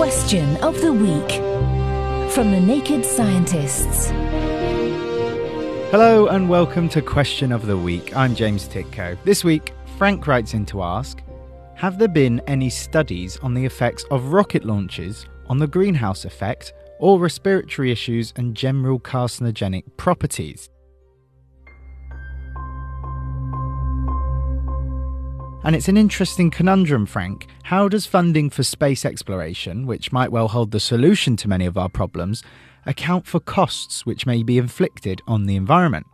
Question of the Week from the Naked Scientists. Hello and welcome to Question of the Week. I'm James Tytko. This week, Frank writes in to ask Have there been any studies on the effects of rocket launches on the greenhouse effect or respiratory issues and general carcinogenic properties? And it's an interesting conundrum, Frank. How does funding for space exploration, which might well hold the solution to many of our problems, account for costs which may be inflicted on the environment?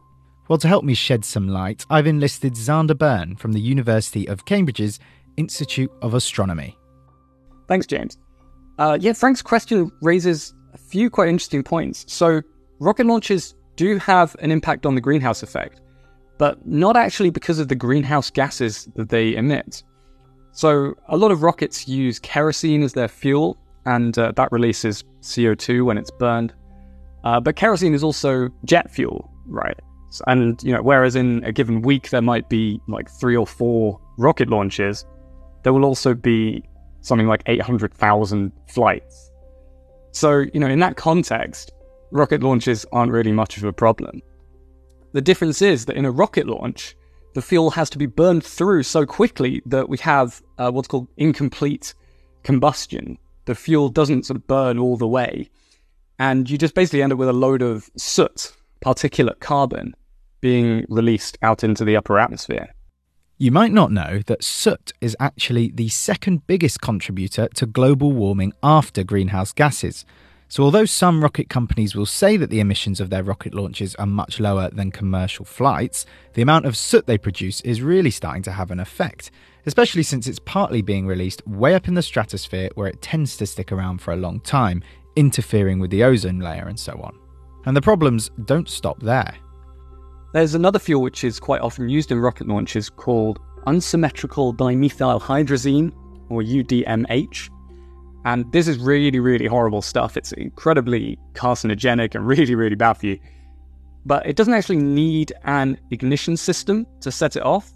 Well, to help me shed some light, I've enlisted Xander Byrne from the University of Cambridge's Institute of Astronomy. Thanks, James. Uh, yeah, Frank's question raises a few quite interesting points. So, rocket launches do have an impact on the greenhouse effect but not actually because of the greenhouse gases that they emit. So, a lot of rockets use kerosene as their fuel, and uh, that releases CO2 when it's burned. Uh, but kerosene is also jet fuel, right? And you know, whereas in a given week there might be like three or four rocket launches, there will also be something like 800,000 flights. So, you know, in that context, rocket launches aren't really much of a problem. The difference is that in a rocket launch, the fuel has to be burned through so quickly that we have uh, what's called incomplete combustion. The fuel doesn't sort of burn all the way. And you just basically end up with a load of soot, particulate carbon, being released out into the upper atmosphere. You might not know that soot is actually the second biggest contributor to global warming after greenhouse gases. So, although some rocket companies will say that the emissions of their rocket launches are much lower than commercial flights, the amount of soot they produce is really starting to have an effect, especially since it's partly being released way up in the stratosphere where it tends to stick around for a long time, interfering with the ozone layer and so on. And the problems don't stop there. There's another fuel which is quite often used in rocket launches called unsymmetrical dimethyl hydrazine, or UDMH. And this is really, really horrible stuff. It's incredibly carcinogenic and really, really bad for you. But it doesn't actually need an ignition system to set it off.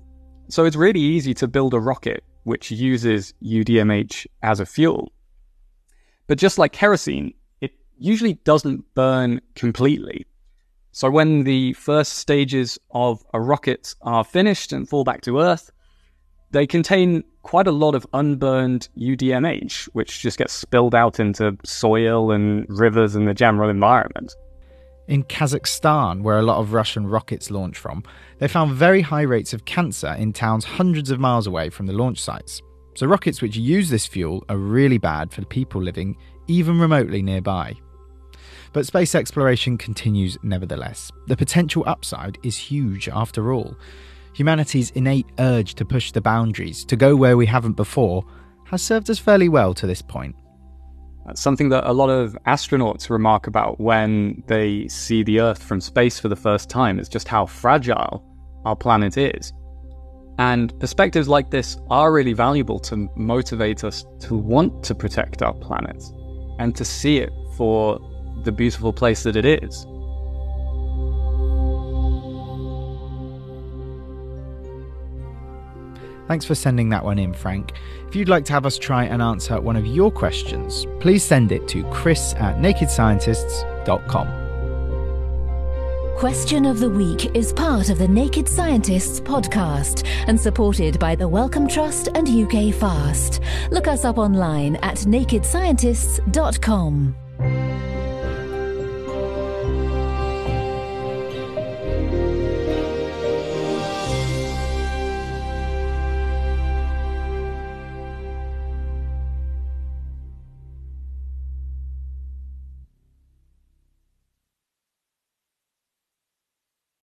So it's really easy to build a rocket which uses UDMH as a fuel. But just like kerosene, it usually doesn't burn completely. So when the first stages of a rocket are finished and fall back to Earth, they contain quite a lot of unburned UDMH, which just gets spilled out into soil and rivers and the general environment. In Kazakhstan, where a lot of Russian rockets launch from, they found very high rates of cancer in towns hundreds of miles away from the launch sites. So, rockets which use this fuel are really bad for people living even remotely nearby. But space exploration continues nevertheless. The potential upside is huge after all. Humanity's innate urge to push the boundaries, to go where we haven't before, has served us fairly well to this point. That's something that a lot of astronauts remark about when they see the Earth from space for the first time, is just how fragile our planet is. And perspectives like this are really valuable to motivate us to want to protect our planet and to see it for the beautiful place that it is. Thanks for sending that one in, Frank. If you'd like to have us try and answer one of your questions, please send it to chris at nakedscientists.com. Question of the Week is part of the Naked Scientists podcast and supported by the Wellcome Trust and UK Fast. Look us up online at nakedscientists.com.